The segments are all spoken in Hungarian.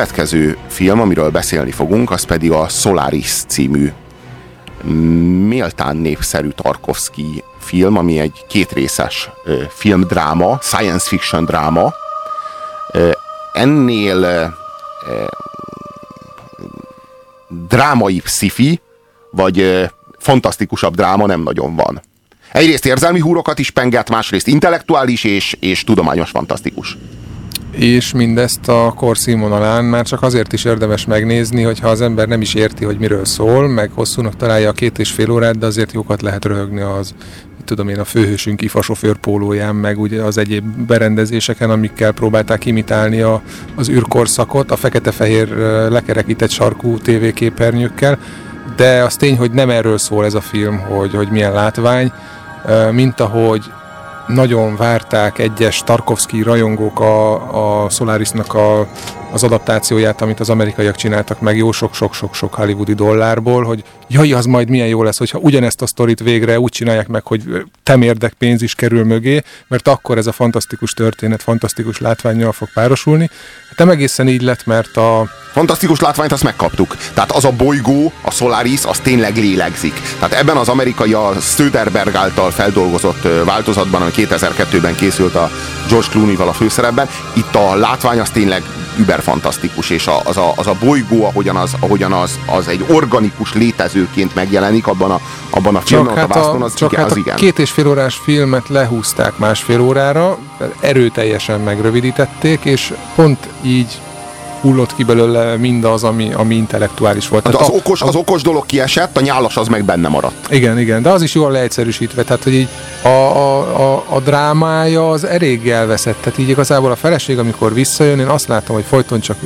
következő film, amiről beszélni fogunk, az pedig a Solaris című méltán népszerű Tarkovsky film, ami egy kétrészes filmdráma, science fiction dráma. Ennél drámai sci vagy fantasztikusabb dráma nem nagyon van. Egyrészt érzelmi húrokat is penget, másrészt intellektuális és, és tudományos fantasztikus és mindezt a kor színvonalán már csak azért is érdemes megnézni, hogyha az ember nem is érti, hogy miről szól, meg hosszúnak találja a két és fél órát, de azért jókat lehet röhögni az, tudom én, a főhősünk IFA sofőr pólóján, meg ugye az egyéb berendezéseken, amikkel próbálták imitálni a, az űrkorszakot, a fekete-fehér lekerekített sarkú tévéképernyőkkel, de az tény, hogy nem erről szól ez a film, hogy, hogy milyen látvány, mint ahogy nagyon várták egyes Tarkovsky rajongók a, a Solarisnak a, az adaptációját, amit az amerikaiak csináltak meg jó sok-sok-sok-sok hollywoodi dollárból, hogy jaj, az majd milyen jó lesz, hogyha ugyanezt a sztorit végre úgy csinálják meg, hogy temérdek pénz is kerül mögé, mert akkor ez a fantasztikus történet fantasztikus látványjal fog párosulni. Hát nem egészen így lett, mert a... Fantasztikus látványt azt megkaptuk. Tehát az a bolygó, a Solaris, az tényleg lélegzik. Tehát ebben az amerikai a Söderberg által feldolgozott változatban, ami 2002-ben készült a George Clooney-val a főszerepben, itt a látvány az tényleg überfantasztikus, és a, az, a, az a bolygó, ahogyan, az, ahogyan az, az egy organikus létezőként megjelenik abban a, abban a filmben, hát a, az, csak igen, hát az igen. két és fél órás filmet lehúzták másfél órára, erőteljesen megrövidítették, és pont így hullott ki belőle mindaz, ami, ami intellektuális volt. Hát az, a, okos, az okos dolog kiesett, a nyálas az meg benne maradt. Igen, igen, de az is jól leegyszerűsítve, tehát hogy így a, a, a, a drámája az elég elveszett, tehát így igazából a feleség, amikor visszajön, én azt látom, hogy folyton csak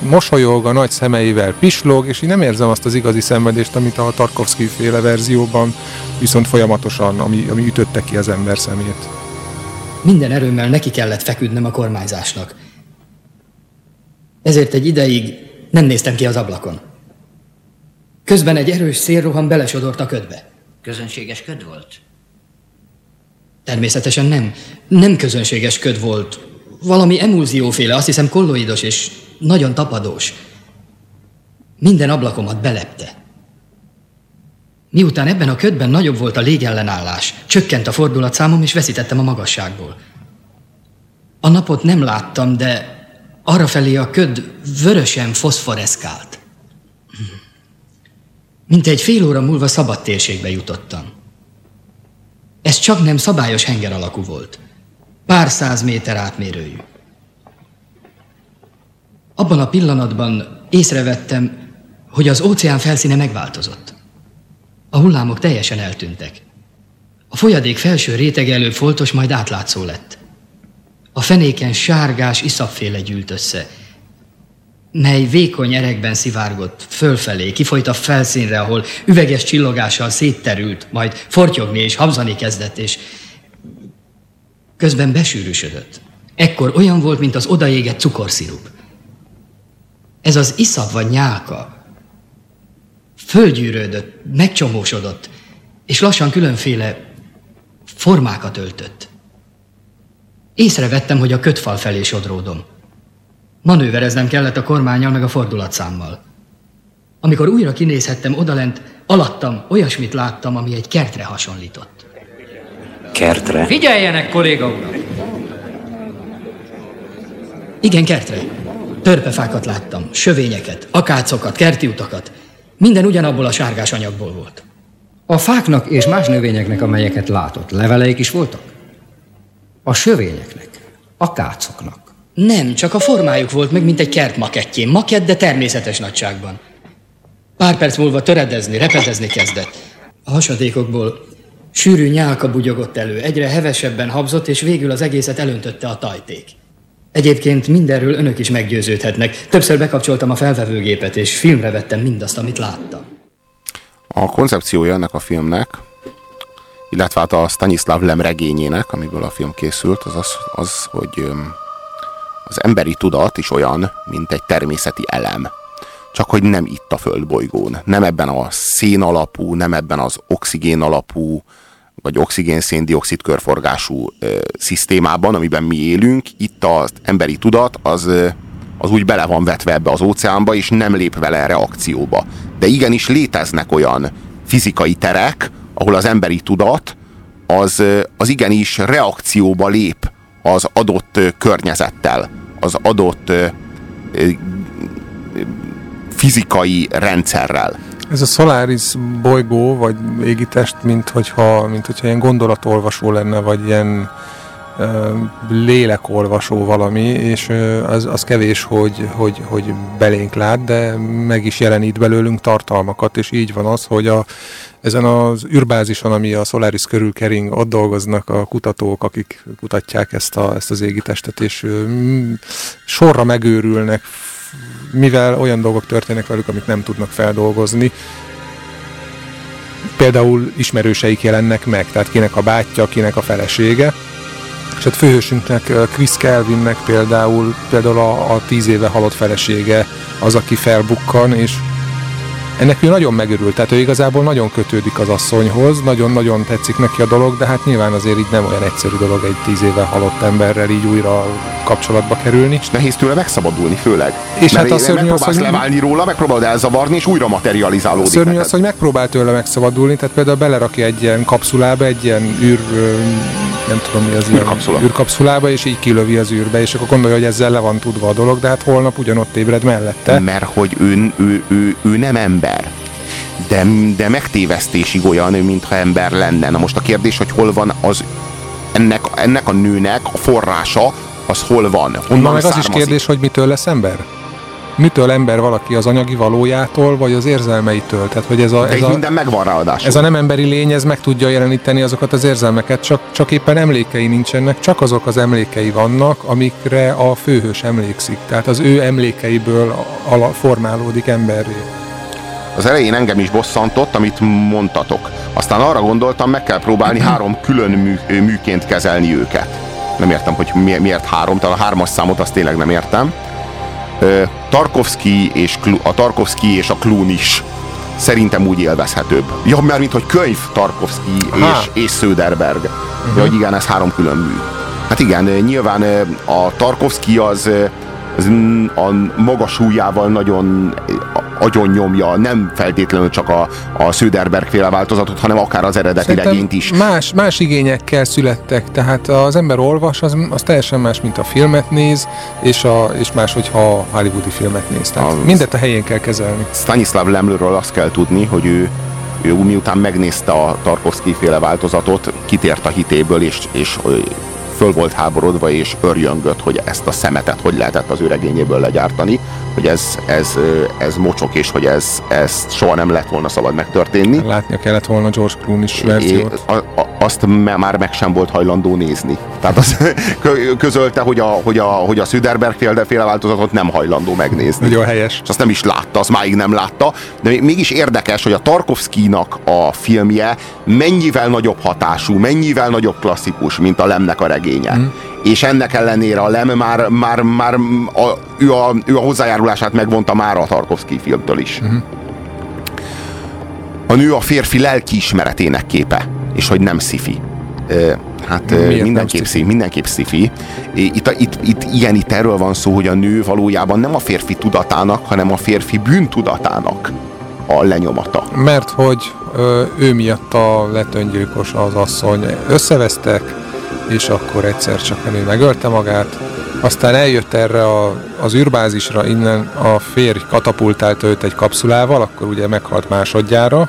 mosolyog, a nagy szemeivel pislog, és én nem érzem azt az igazi szenvedést, amit a Tarkovsky féle verzióban viszont folyamatosan, ami, ami ütötte ki az ember szemét. Minden erőmmel neki kellett feküdnem a kormányzásnak. Ezért egy ideig nem néztem ki az ablakon. Közben egy erős szélroham belesodort a ködbe. Közönséges köd volt? Természetesen nem. Nem közönséges köd volt. Valami emulzióféle, azt hiszem kolloidos és nagyon tapadós. Minden ablakomat belepte. Miután ebben a ködben nagyobb volt a légellenállás, csökkent a fordulatszámom, és veszítettem a magasságból. A napot nem láttam, de Arrafelé a köd vörösen foszforeszkált. Mint egy fél óra múlva szabad térségbe jutottam. Ez csak nem szabályos henger alakú volt. Pár száz méter átmérőjű. Abban a pillanatban észrevettem, hogy az óceán felszíne megváltozott. A hullámok teljesen eltűntek. A folyadék felső réteg előbb foltos, majd átlátszó lett. A fenéken sárgás iszapféle gyűlt össze, mely vékony erekben szivárgott fölfelé, kifolyt a felszínre, ahol üveges csillogással szétterült, majd fortyogni és habzani kezdett, és közben besűrűsödött. Ekkor olyan volt, mint az odaégett cukorszirup. Ez az iszap vagy nyálka fölgyűrődött, megcsomósodott, és lassan különféle formákat öltött. Észrevettem, hogy a kötfal felé sodródom. Manővereznem kellett a kormányjal meg a fordulatszámmal. Amikor újra kinézhettem odalent, alattam olyasmit láttam, ami egy kertre hasonlított. Kertre? Figyeljenek, kolléga uram! Igen, kertre. Törpefákat láttam, sövényeket, akácokat, kerti utakat. Minden ugyanabból a sárgás anyagból volt. A fáknak és más növényeknek, amelyeket látott, leveleik is voltak? A sövényeknek, a kácoknak. Nem, csak a formájuk volt meg, mint egy kert makettjén. Makett, de természetes nagyságban. Pár perc múlva töredezni, repedezni kezdett. A hasadékokból sűrű nyálka bugyogott elő, egyre hevesebben habzott, és végül az egészet elöntötte a tajték. Egyébként mindenről önök is meggyőződhetnek. Többször bekapcsoltam a felvevőgépet, és filmre vettem mindazt, amit láttam. A koncepciója ennek a filmnek illetve hát a Stanislav Lem regényének, amiből a film készült, az az, az hogy az emberi tudat is olyan, mint egy természeti elem. Csak hogy nem itt a földbolygón. Nem ebben a szén alapú, nem ebben az oxigén alapú, vagy oxigén-széndiokszid körforgású ö, szisztémában, amiben mi élünk. Itt az emberi tudat az, az úgy bele van vetve ebbe az óceánba, és nem lép vele reakcióba. De igenis léteznek olyan fizikai terek, ahol az emberi tudat az, az igenis reakcióba lép az adott környezettel, az adott fizikai rendszerrel. Ez a Solaris bolygó, vagy égitest, mint hogyha, mint hogyha ilyen gondolatolvasó lenne, vagy ilyen lélekolvasó valami, és az, az kevés, hogy, hogy, hogy belénk lát, de meg is jelenít belőlünk tartalmakat, és így van az, hogy a, ezen az űrbázison, ami a Solaris körül kering, ott dolgoznak a kutatók, akik kutatják ezt, a, ezt az égitestet, és sorra megőrülnek, mivel olyan dolgok történnek velük, amit nem tudnak feldolgozni, például ismerőseik jelennek meg, tehát kinek a bátyja, kinek a felesége, és hát főhősünknek, Chris Kelvinnek például, például a, a tíz éve halott felesége az, aki felbukkan, és ennek ő nagyon megörült, tehát ő igazából nagyon kötődik az asszonyhoz, nagyon-nagyon tetszik neki a dolog, de hát nyilván azért így nem olyan egyszerű dolog egy tíz éve halott emberrel így újra kapcsolatba kerülni. És nehéz tőle megszabadulni, főleg. És Mert hát a szörnyű az, hogy leválni róla, megpróbálod elzavarni, és újra materializálódik. A szörnyű az, hogy megpróbál tőle megszabadulni, tehát például belerakja egy ilyen kapszulába, egy ilyen űr, nem tudom mi az űrkapszula. űrkapszulába, és így kilövi az űrbe, és akkor gondolja, hogy ezzel le van tudva a dolog, de hát holnap ugyanott ébred mellette. Mert hogy ő, ő, ő, ő nem ember de, de megtévesztésig olyan, mintha ember lenne. Na most a kérdés, hogy hol van az ennek, ennek a nőnek a forrása, az hol van? Honnan Na meg az is kérdés, hogy mitől lesz ember? mitől ember valaki az anyagi valójától, vagy az érzelmeitől. Tehát, hogy ez a, ez a, minden megvan ráadásul. Ez a nem emberi lény, ez meg tudja jeleníteni azokat az érzelmeket, csak, csak éppen emlékei nincsenek, csak azok az emlékei vannak, amikre a főhős emlékszik. Tehát az ő emlékeiből ala, formálódik emberré. Az elején engem is bosszantott, amit mondtatok. Aztán arra gondoltam, meg kell próbálni három külön mű, műként kezelni őket. Nem értem, hogy miért három, talán a hármas számot azt tényleg nem értem. Tarkovsky és a Tarkovsky és a Klún is szerintem úgy élvezhetőbb. Ja, mert mint hogy könyv Tarkovsky és, és Söderberg. Uh-huh. Ja, hogy igen, ez három külön mű. Hát igen, nyilván a Tarkovsky az, az a maga súlyával nagyon agyon nyomja, nem feltétlenül csak a, a Söderberg féle változatot, hanem akár az eredeti Szerintem regényt is. Más, más igényekkel születtek, tehát az ember olvas, az, az teljesen más, mint a filmet néz, és, a, és más, hogyha a hollywoodi filmet néz. Tehát az mindet a helyén kell kezelni. Stanislav Lemlőről azt kell tudni, hogy ő ő miután megnézte a Tarkovsky féle változatot, kitért a hitéből, és, és föl volt háborodva, és örjöngött, hogy ezt a szemetet hogy lehetett az ő regényéből legyártani hogy ez, ez, ez mocsok, és hogy ez, ez soha nem lett volna szabad megtörténni. Látnia kellett volna George Clooney-s verziót. A, a, azt már meg sem volt hajlandó nézni. Tehát az közölte, hogy a, hogy a, hogy a Süderberg féle, féle változatot nem hajlandó megnézni. Nagyon helyes. És azt nem is látta, azt máig nem látta. De mégis érdekes, hogy a Tarkovsky-nak a filmje mennyivel nagyobb hatású, mennyivel nagyobb klasszikus, mint a Lemnek a regénye. Mm és ennek ellenére a Lem már, már, már a, ő, a, ő a hozzájárulását megvonta már a Tarkovsky filmtől is. Uh-huh. A nő a férfi lelkiismeretének képe, és hogy nem szifi. Hát Miért mindenképp, szifi? mindenképp szifi. Itt, itt, itt, igen, itt erről van szó, hogy a nő valójában nem a férfi tudatának, hanem a férfi bűntudatának a lenyomata. Mert hogy ő miatt a lett öngyilkos az asszony. Összevesztek, és akkor egyszer csak nő megölte magát. Aztán eljött erre a, az űrbázisra, innen a férj katapultált őt egy kapszulával, akkor ugye meghalt másodjára,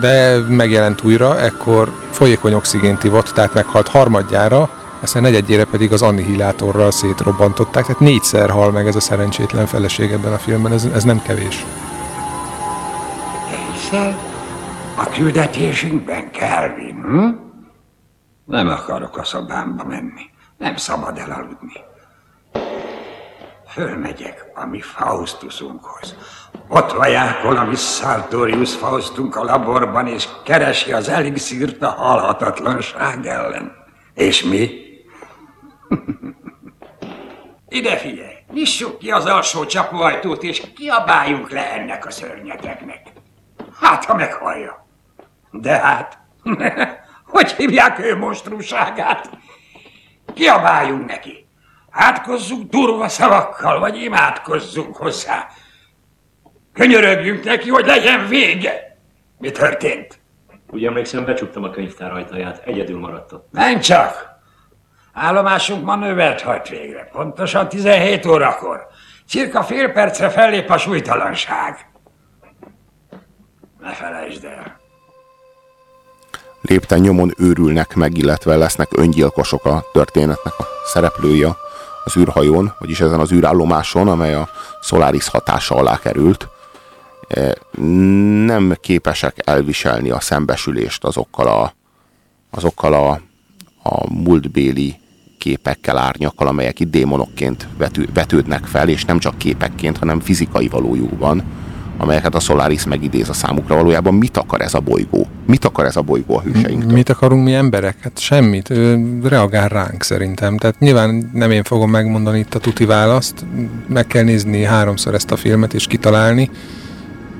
de megjelent újra, ekkor folyékony oxigént ivott, tehát meghalt harmadjára, aztán negyedjére pedig az annihilátorral szétrobbantották, tehát négyszer hal meg ez a szerencsétlen feleség ebben a filmben, ez, ez nem kevés. Hiszel a küldetésünkben, Kelvin, hm? Nem akarok a szobámba menni. Nem szabad elaludni. Fölmegyek a mi Faustusunkhoz. Ott vajákol a mi Sartorius Faustunk a laborban, és keresi az elixírt a halhatatlanság ellen. És mi? Ide figyelj! Nyissuk ki az alsó csapóajtót, és kiabáljunk le ennek a szörnyeteknek. Hát, ha meghallja. De hát... Hogy hívják ő monstrumságát? Kiabáljunk neki. Átkozzunk durva szavakkal, vagy imádkozzunk hozzá. Könyörögjünk neki, hogy legyen vége. Mi történt? Úgy emlékszem, becsuktam a könyvtár ajtaját, egyedül maradt ott. Nem csak. Állomásunk manővert hajt végre, pontosan 17 órakor. Cirka fél percre fellép a súlytalanság. Ne felejtsd el. Lépten nyomon őrülnek meg, illetve lesznek öngyilkosok a történetnek a szereplője az űrhajón, vagyis ezen az űrállomáson, amely a Solaris hatása alá került. E, nem képesek elviselni a szembesülést azokkal a, azokkal a, a múltbéli képekkel, árnyakkal, amelyek itt démonokként vető, vetődnek fel, és nem csak képekként, hanem fizikai valójukban, amelyeket a Solaris megidéz a számukra. Valójában mit akar ez a bolygó? Mit akar ez a bolygó a hőseinktől? Mit akarunk mi emberek? Hát semmit. Ő reagál ránk szerintem. Tehát nyilván nem én fogom megmondani itt a tuti választ. Meg kell nézni háromszor ezt a filmet és kitalálni.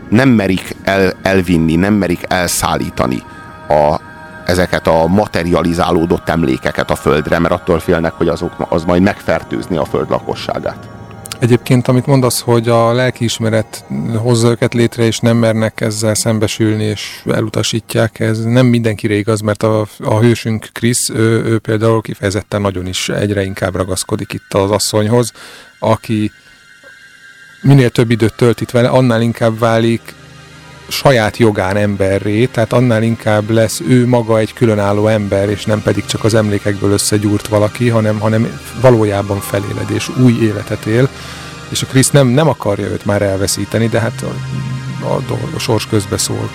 Nem merik el, elvinni, nem merik elszállítani a, ezeket a materializálódott emlékeket a földre, mert attól félnek, hogy azok, az majd megfertőzni a föld lakosságát. Egyébként, amit mondasz, hogy a lelkiismeret hozza őket létre, és nem mernek ezzel szembesülni, és elutasítják, ez nem mindenkire igaz, mert a, a hősünk Krisz, ő, ő például kifejezetten nagyon is egyre inkább ragaszkodik itt az asszonyhoz, aki minél több időt tölt itt vele, annál inkább válik saját jogán emberré, tehát annál inkább lesz ő maga egy különálló ember, és nem pedig csak az emlékekből összegyúrt valaki, hanem, hanem valójában feléled, és új életet él, és a Krisz nem, nem akarja őt már elveszíteni, de hát a, a, a sors közbe szól.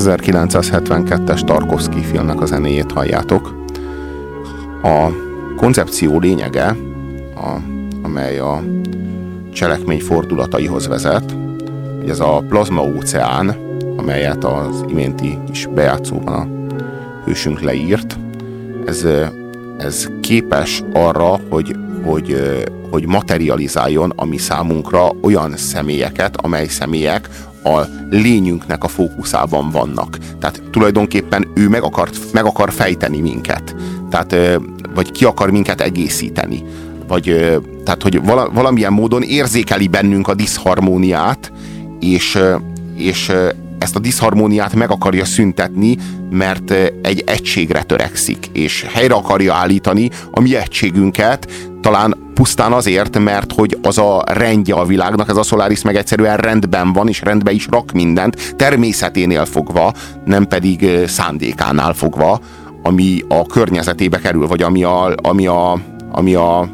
Az 1972-es Tarkovsky filmnek a zenéjét halljátok. A koncepció lényege, a, amely a cselekmény fordulataihoz vezet, hogy ez a plazma óceán, amelyet az iménti kis bejátszóban a hősünk leírt, ez, ez képes arra, hogy, hogy, hogy materializáljon a mi számunkra olyan személyeket, amely személyek a lényünknek a fókuszában vannak. Tehát tulajdonképpen ő meg akar, meg akar fejteni minket. Tehát, vagy ki akar minket egészíteni. Vagy, tehát, hogy valamilyen módon érzékeli bennünk a diszharmóniát, és, és ezt a diszharmóniát meg akarja szüntetni, mert egy egységre törekszik, és helyre akarja állítani a mi egységünket, talán pusztán azért, mert hogy az a rendje a világnak, ez a Solaris meg egyszerűen rendben van, és rendbe is rak mindent, természeténél fogva, nem pedig szándékánál fogva, ami a környezetébe kerül, vagy ami a, ami a, ami a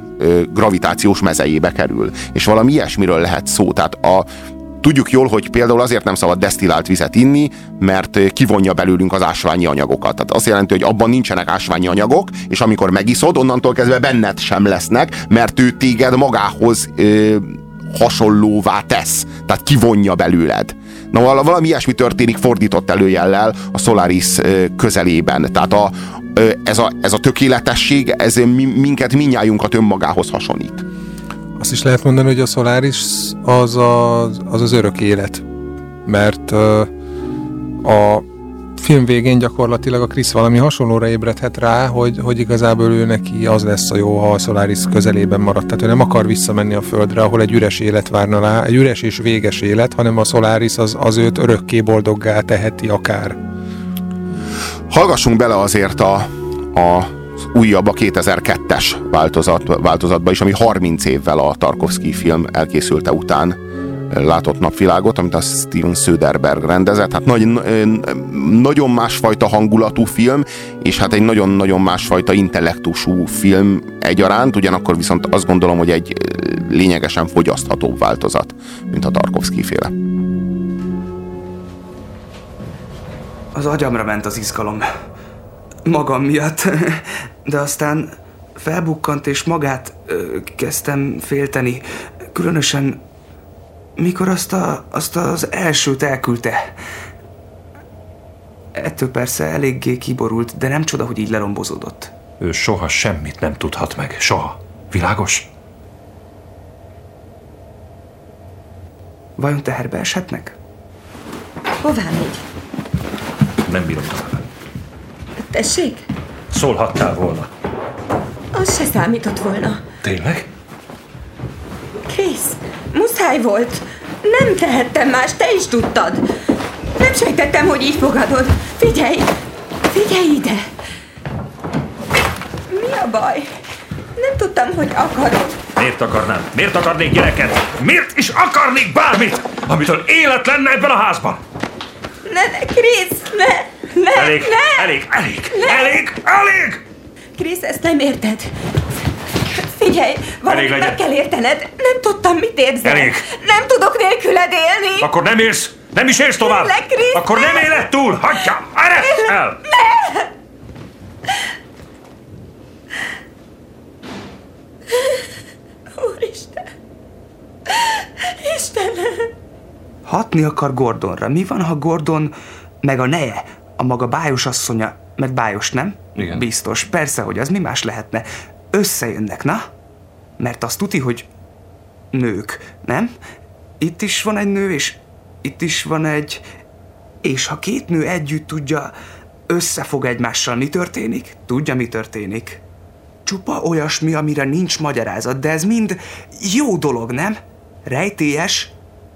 gravitációs mezejébe kerül. És valami ilyesmiről lehet szó. Tehát a, Tudjuk jól, hogy például azért nem szabad desztillált vizet inni, mert kivonja belőlünk az ásványi anyagokat. Tehát azt jelenti, hogy abban nincsenek ásványi anyagok, és amikor megiszod, onnantól kezdve benned sem lesznek, mert ő téged magához ö, hasonlóvá tesz. Tehát kivonja belőled. Na valami ilyesmi történik fordított előjellel a Solaris közelében. Tehát a, ez, a, ez a tökéletesség, ez minket minnyájunkat önmagához hasonlít. Azt is lehet mondani, hogy a Solaris az az, az, az örök élet. Mert a film végén gyakorlatilag a Krisz valami hasonlóra ébredhet rá, hogy, hogy igazából ő neki az lesz a jó, ha a Solaris közelében maradt. Tehát ő nem akar visszamenni a Földre, ahol egy üres élet várna rá, egy üres és véges élet, hanem a Solaris az, az őt örökké boldoggá teheti akár. Hallgassunk bele azért a, a újabb a 2002-es változat, változatba is, ami 30 évvel a Tarkovsky film elkészülte után látott napvilágot, amit a Steven Söderberg rendezett. Hát nagy, nagyon másfajta hangulatú film, és hát egy nagyon-nagyon másfajta intellektusú film egyaránt, ugyanakkor viszont azt gondolom, hogy egy lényegesen fogyaszthatóbb változat, mint a Tarkovsky féle. Az agyamra ment az izgalom. Magam miatt. De aztán felbukkant, és magát ö, kezdtem félteni. Különösen, mikor azt, a, azt az elsőt elküldte. Ettől persze eléggé kiborult, de nem csoda, hogy így lerombozódott. Ő soha semmit nem tudhat meg. Soha. Világos? Vajon teherbe eshetnek? Hová megy? Nem bírom tovább. Tessék? Szólhattál volna. Az se számított volna. Tényleg? Krisz, muszáj volt. Nem tehettem más, te is tudtad. Nem sejtettem, hogy így fogadod. Figyelj! Figyelj ide! Mi a baj? Nem tudtam, hogy akarod. Miért akarnám? Miért akarnék gyereket? Miért is akarnék bármit, amitől élet lenne ebben a házban? Ne, ne, Krisz, ne! Ne, elég, ne! elég, elég, ne. elég, elég! Krisz, ezt nem érted. Figyelj, valamit meg kell értened. Nem tudtam, mit érzel. Elég. Nem tudok nélküled élni. Akkor nem élsz, nem is élsz tovább. Le, Krisz, Akkor nem éled túl. Hagyja, erre el. Ne! Úristen! Istenem! Hatni akar Gordonra. Mi van, ha Gordon meg a neje, a maga bájos asszonya, mert bájos, nem? Igen. Biztos, persze, hogy az mi más lehetne. Összejönnek, na? Mert azt tuti, hogy nők, nem? Itt is van egy nő, és itt is van egy... És ha két nő együtt tudja, összefog egymással, mi történik? Tudja, mi történik? Csupa olyasmi, amire nincs magyarázat, de ez mind jó dolog, nem? Rejtélyes,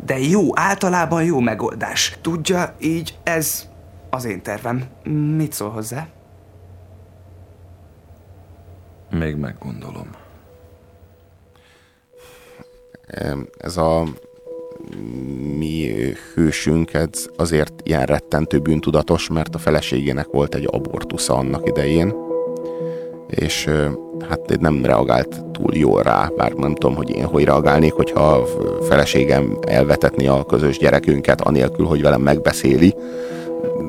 de jó, általában jó megoldás. Tudja, így ez az én tervem. Mit szól hozzá? Még meggondolom. Ez a mi hősünk ez azért ilyen rettentő bűntudatos, mert a feleségének volt egy abortusza annak idején, és hát nem reagált túl jól rá, bár nem tudom, hogy én hogy reagálnék, hogyha a feleségem elvetetni a közös gyerekünket, anélkül, hogy velem megbeszéli.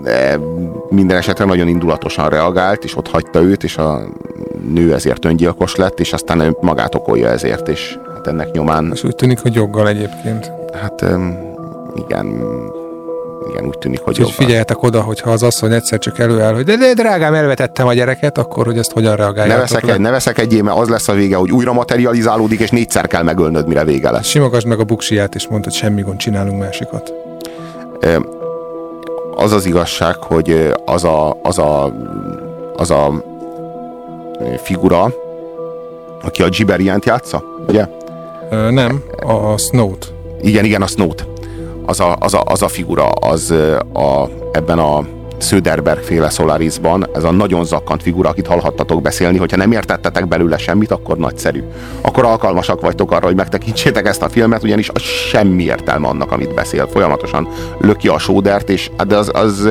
De minden esetre nagyon indulatosan reagált, és ott hagyta őt, és a nő ezért öngyilkos lett, és aztán ő magát okolja ezért, és hát ennek nyomán... És úgy tűnik, hogy joggal egyébként. Hát igen, igen, úgy tűnik, hogy Úgyhogy figyeljetek oda, hogyha az asszony egyszer csak előáll, hogy de, de drágám, elvetettem a gyereket, akkor hogy ezt hogyan reagáljátok ne veszek, le. ne veszek egyé, mert az lesz a vége, hogy újra materializálódik, és négyszer kell megölnöd, mire vége lesz. Simogasd meg a buksiját, és mondd, hogy semmi gond, csinálunk másikat. Az az igazság, hogy az a, az a, az a figura, aki a Giberient játsza, ugye? Ö, nem, a Snow-t. Igen, igen, a Snow-t. Az a, az a, az a figura, az a, ebben a Söderberg féle Solarisban, ez a nagyon zakkant figura, akit hallhattatok beszélni, hogyha nem értettetek belőle semmit, akkor nagyszerű. Akkor alkalmasak vagytok arra, hogy megtekintsétek ezt a filmet, ugyanis az semmi értelme annak, amit beszél. Folyamatosan löki a sódert, és hát az, az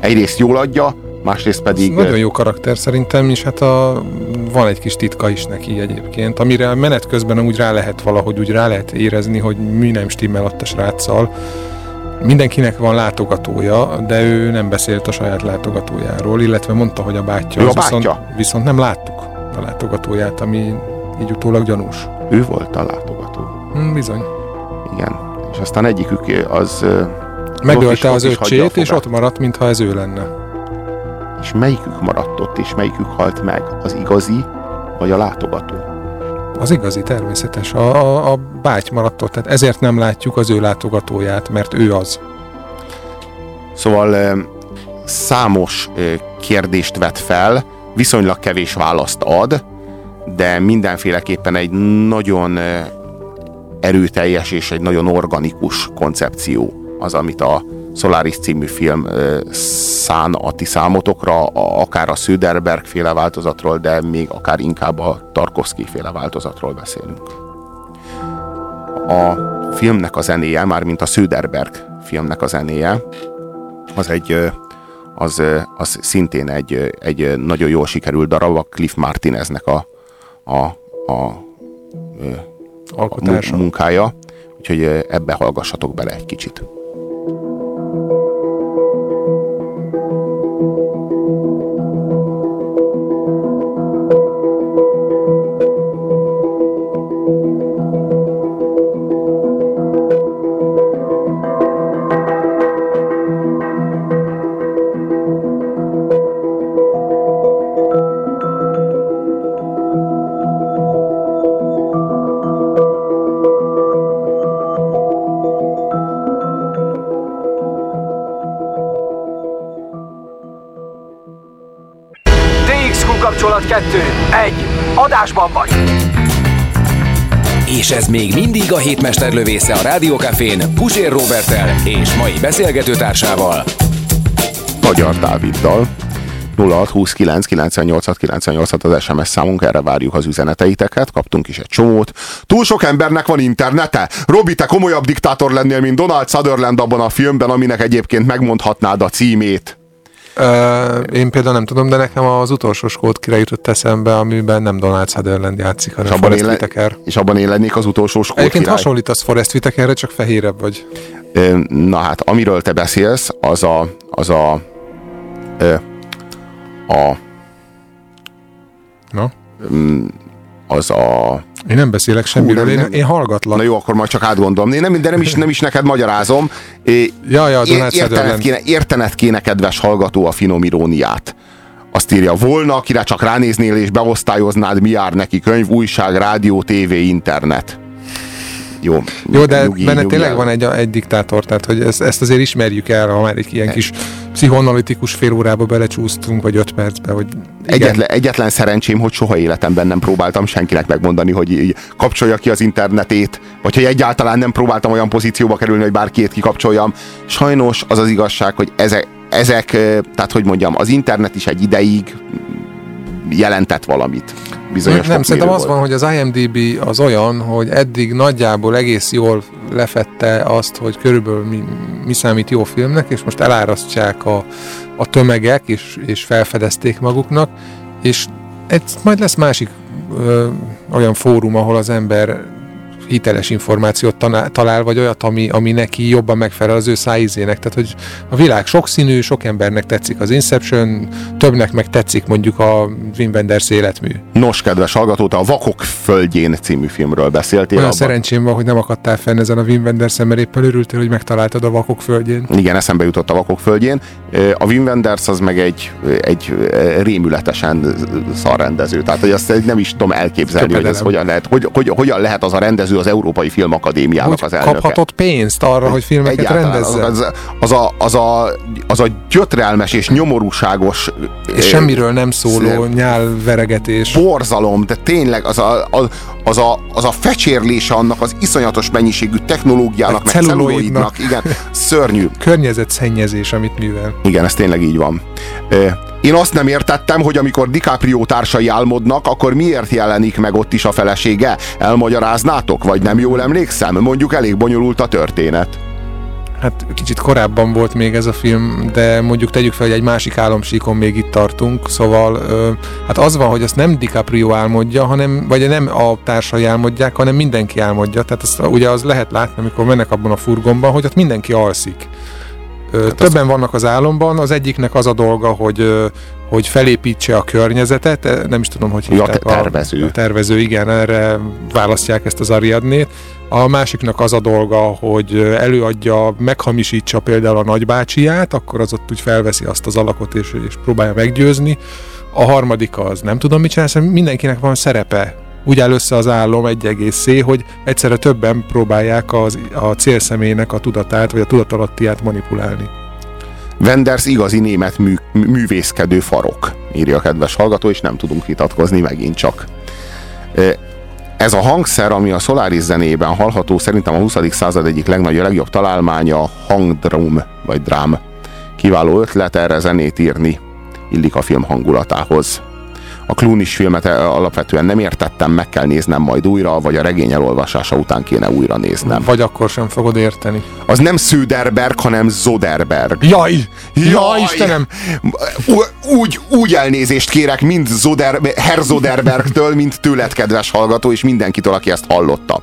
egyrészt jól adja, másrészt pedig... Ez nagyon jó karakter szerintem, és hát a, van egy kis titka is neki egyébként, amire menet közben úgy rá lehet valahogy úgy rá lehet érezni, hogy mi nem stimmel ott a sráccal. Mindenkinek van látogatója, de ő nem beszélt a saját látogatójáról, illetve mondta, hogy a bátyja. Ő a viszont, bátyja? viszont nem láttuk a látogatóját, ami így utólag gyanús. Ő volt a látogató. Hm, bizony. Igen. És aztán egyikük az... Megölte az öccsét, és ott maradt, mintha ez ő lenne. És melyikük maradt ott, és melyikük halt meg? Az igazi, vagy a látogató? Az igazi, természetes. A, a, a báty maradt ott, tehát ezért nem látjuk az ő látogatóját, mert ő az. Szóval számos kérdést vet fel, viszonylag kevés választ ad, de mindenféleképpen egy nagyon erőteljes és egy nagyon organikus koncepció az, amit a Solaris című film szán a ti számotokra, akár a Söderberg féle változatról, de még akár inkább a Tarkovsky féle változatról beszélünk. a filmnek a zenéje, mármint a Söderberg filmnek a zenéje, az egy az, az szintén egy, egy nagyon jól sikerült darab, a Cliff Martineznek a, a, a, a munkája, úgyhogy ebbe hallgassatok bele egy kicsit. Adásban vagy! És ez még mindig a hétmester lövésze a Rádiókafén Pusér Robertel és mai beszélgetőtársával. Magyar Dáviddal. 0629 98 98 az SMS számunk, erre várjuk az üzeneteiteket, kaptunk is egy csomót. Túl sok embernek van internete? Robi, te komolyabb diktátor lennél, mint Donald Sutherland abban a filmben, aminek egyébként megmondhatnád a címét. Én például nem tudom, de nekem az utolsó skót kire jutott eszembe, amiben nem Donald Sutherland játszik, hanem és abban Forrest Whitaker. És abban én lennék az utolsó skót Egyébként király. hasonlítasz Forrest Whitakerre, csak fehérebb vagy. Na hát, amiről te beszélsz, az a, az a, a, a Na? az a... Én nem beszélek semmiről, Hú, nem, én, én hallgatlak. Na jó, akkor majd csak átgondolom. Én nem, de nem is, nem is neked magyarázom. É, ja, ja, értened, kéne, értened kéne, kedves hallgató, a finom iróniát. Azt írja, volna, akire csak ránéznél és beosztályoznád, mi jár neki könyv, újság, rádió, tévé, internet. Jó, Jó de nyugi, benne nyugi tényleg van egy, egy diktátor, tehát hogy ezt, ezt azért ismerjük el, ha már egy ilyen kis pszichoanalitikus fél órába belecsúsztunk, vagy öt percbe, hogy Egyetlen, egyetlen szerencsém, hogy soha életemben nem próbáltam senkinek megmondani, hogy kapcsolja ki az internetét, vagy hogy egyáltalán nem próbáltam olyan pozícióba kerülni, hogy bárkét kikapcsoljam. Sajnos az az igazság, hogy ezek, ezek tehát hogy mondjam, az internet is egy ideig jelentett valamit. Bizonyos nem, szerintem az van, hogy az IMDB az olyan, hogy eddig nagyjából egész jól lefette azt, hogy körülbelül mi, mi számít jó filmnek, és most elárasztják a, a tömegek, és, és felfedezték maguknak, és egy, majd lesz másik ö, olyan fórum, ahol az ember hiteles információt talál, vagy olyat, ami, ami neki jobban megfelel az ő szájízének. Tehát, hogy a világ sokszínű, sok embernek tetszik az Inception, többnek meg tetszik mondjuk a Wim Wenders életmű. Nos, kedves hallgató, te a Vakok földjén című filmről beszéltél. Olyan abban. szerencsém van, hogy nem akadtál fenn ezen a Wim Wenders mert éppen örültél, hogy megtaláltad a Vakok földjén. Igen, eszembe jutott a Vakok földjén. A Wim Wenders az meg egy, egy rémületesen szarrendező. Tehát, hogy azt nem is tudom elképzelni, hogy ez hogyan lehet, hogy, hogy, hogyan lehet az a rendező az Európai Filmakadémiának hogy az elnöke. kaphatott pénzt arra, hogy filmeket Egyáltalán rendezze? Az, az, a, az, a, az a gyötrelmes és nyomorúságos és semmiről nem szóló nyálveregetés. Borzalom, de tényleg az a, az, az a, az a fecsérlése annak az iszonyatos mennyiségű technológiának, meg celluloidnak, igen, szörnyű. Környezetszennyezés, amit művel. Igen, ez tényleg így van. Én azt nem értettem, hogy amikor DiCaprio társai álmodnak, akkor miért jelenik meg ott is a felesége? Elmagyaráznátok, vagy nem jól emlékszem? Mondjuk elég bonyolult a történet. Hát kicsit korábban volt még ez a film, de mondjuk tegyük fel, hogy egy másik álomsíkon még itt tartunk, szóval ö, hát az van, hogy azt nem DiCaprio álmodja, hanem, vagy nem a társai álmodják, hanem mindenki álmodja. Tehát azt, ugye az lehet látni, amikor mennek abban a furgonban, hogy ott mindenki alszik. Hát Többen az... vannak az álomban, az egyiknek az a dolga, hogy hogy felépítse a környezetet, nem is tudom, hogy hívták. Ja, tervező. A, a tervező, igen, erre választják ezt az Ariadnét. A másiknak az a dolga, hogy előadja, meghamisítsa például a nagybácsiát, akkor az ott úgy felveszi azt az alakot, és, és próbálja meggyőzni. A harmadik az nem tudom mit csinálni, mindenkinek van szerepe úgy áll össze az álom egy egészé, hogy egyszerre többen próbálják az, a célszemélynek a tudatát, vagy a tudatalattiát manipulálni. Wenders igazi német mű, művészkedő farok, írja a kedves hallgató, és nem tudunk vitatkozni megint csak. Ez a hangszer, ami a Solaris zenében hallható, szerintem a 20. század egyik legnagyobb, legjobb találmánya hangdrum, vagy drám. Kiváló ötlet erre zenét írni, illik a film hangulatához. A Clooney-s filmet eh, alapvetően nem értettem, meg kell néznem majd újra, vagy a regény elolvasása után kéne újra néznem. Vagy akkor sem fogod érteni. Az nem Söderberg, hanem Zoderberg. Jaj! Jaj, Istenem! Ú- Úgy, úgy elnézést kérek mind Zoder, Herr Zoderbergtől, mint tőled, kedves hallgató, és mindenkitől, aki ezt hallotta.